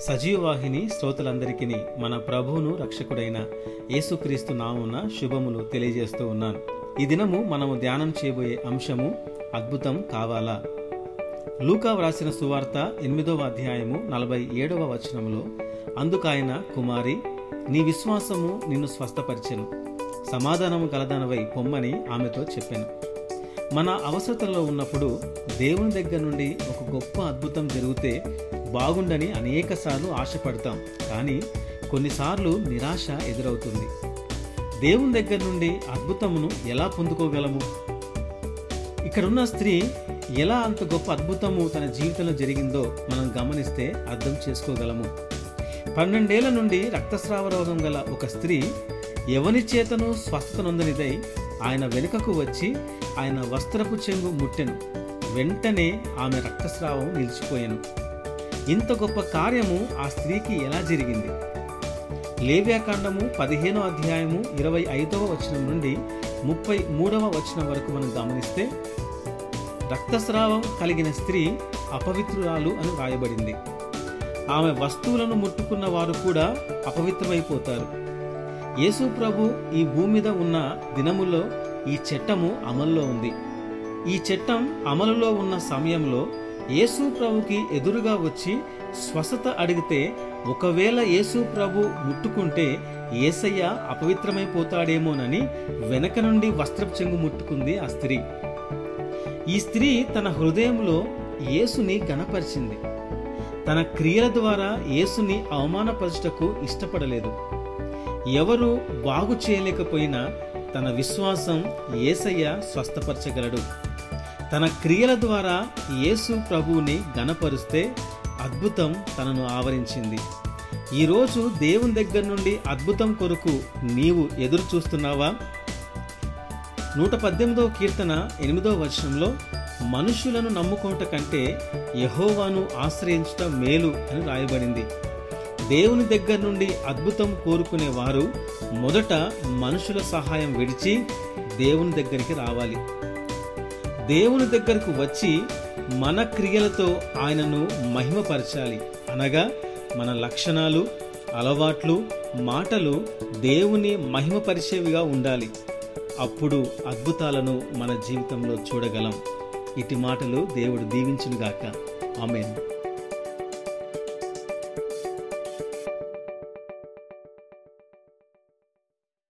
సజీవవాహిని శ్రోతలందరికీ మన ప్రభువును రక్షకుడైన యేసుక్రీస్తు నామున శుభములు తెలియజేస్తూ ఉన్నాను. ఈ దినము మనము ధ్యానం చేయబోయే అంశము అద్భుతం కావాలా? లూకా వ్రాసిన సువార్త ఎనిమిదవ అధ్యాయము నలభై ఏడవ వచనములో అందుకాయన కుమారి నీ విశ్వాసము నిన్ను స్వస్థపరిచెను. సమాధానము గలదనవై పొమ్మని ఆమెతో చెప్పాను. మన అవసరతలో ఉన్నప్పుడు దేవుని దగ్గర నుండి ఒక గొప్ప అద్భుతం జరిగితే బాగుండని అనేకసార్లు ఆశపడతాం. కానీ కొన్నిసార్లు నిరాశ ఎదురవుతుంది. దేవుని దగ్గర నుండి అద్భుతమును ఎలా పొందుకోగలము? ఇక్కడున్న స్త్రీ ఎలా అంత గొప్ప అద్భుతము తన జీవితంలో జరిగిందో మనం గమనిస్తే అర్థం చేసుకోగలము. పన్నెండేళ్ళ నుండి రక్తస్రావ రోగం గల ఒక స్త్రీ ఎవని చేతను స్వస్థత నొందనిదై ఆయన వెనుకకు వచ్చి ఆయన వస్త్రపు చెంగు ముట్టెను. వెంటనే ఆమె రక్తస్రావం నిలిచిపోయాను. ఇంత గొప్ప కార్యము ఆ స్త్రీకి ఎలా జరిగింది? లేవ్యాకాండము పదిహేనో అధ్యాయము ఇరవై ఐదవ వచనం నుండి ముప్పై మూడవ వచనం వరకు మనం గమనిస్తే రక్తస్రావం కలిగిన స్త్రీ అపవిత్రురాలు అని రాయబడింది. ఆమె వస్తువులను ముట్టుకున్న వారు కూడా అపవిత్రమైపోతారు. యేసు ప్రభు ఈ భూమి మీద ఉన్న దినములో ఈ చట్టము అమల్లో ఉంది. ఈ చట్టం అమలులో ఉన్న సమయంలో యేసు ప్రభుకి ఎదురుగా వచ్చి స్వస్థత అడిగితే ఒకవేళ యేసు ప్రభు ముట్టుకుంటే ఏసయ్య అపవిత్రమైపోతాడేమోనని వెనక నుండి వస్త్రపు చెంగు ముట్టుకుంది ఆ స్త్రీ. ఈ స్త్రీ తన హృదయంలో యేసుని గణపరిచింది తన క్రియల ద్వారా యేసుని అవమానపరచుటకు ఇష్టపడలేదు. ఎవరు బాగు చేయలేకపోయినా తన విశ్వాసం ఏసయ్య స్వస్థపరచగలడు. తన క్రియల ద్వారా యేసు ప్రభువుని గణపరుస్తే అద్భుతం తనను ఆవరించింది. ఈరోజు దేవుని దగ్గర నుండి అద్భుతం కొరకు నీవు ఎదురు చూస్తున్నావా? నూట పద్దెనిమిదవ కీర్తన ఎనిమిదవ వచనంలో మనుషులను నమ్ముకోట కంటే యహోవాను ఆశ్రయించటం మేలు అని రాయబడింది. దేవుని దగ్గర నుండి అద్భుతం కోరుకునే వారు మొదట మనుషుల సహాయం విడిచి దేవుని దగ్గరికి రావాలి. దేవుని దగ్గరకు వచ్చి మన క్రియలతో ఆయనను మహిమపరచాలి. అనగా మన లక్షణాలు అలవాట్లు మాటలు దేవుని మహిమపరిచేవిగా ఉండాలి. అప్పుడు అద్భుతాలను మన జీవితంలో చూడగలం. ఇటు మాటలు దేవుడు దీవించునుగాక. ఆమెను.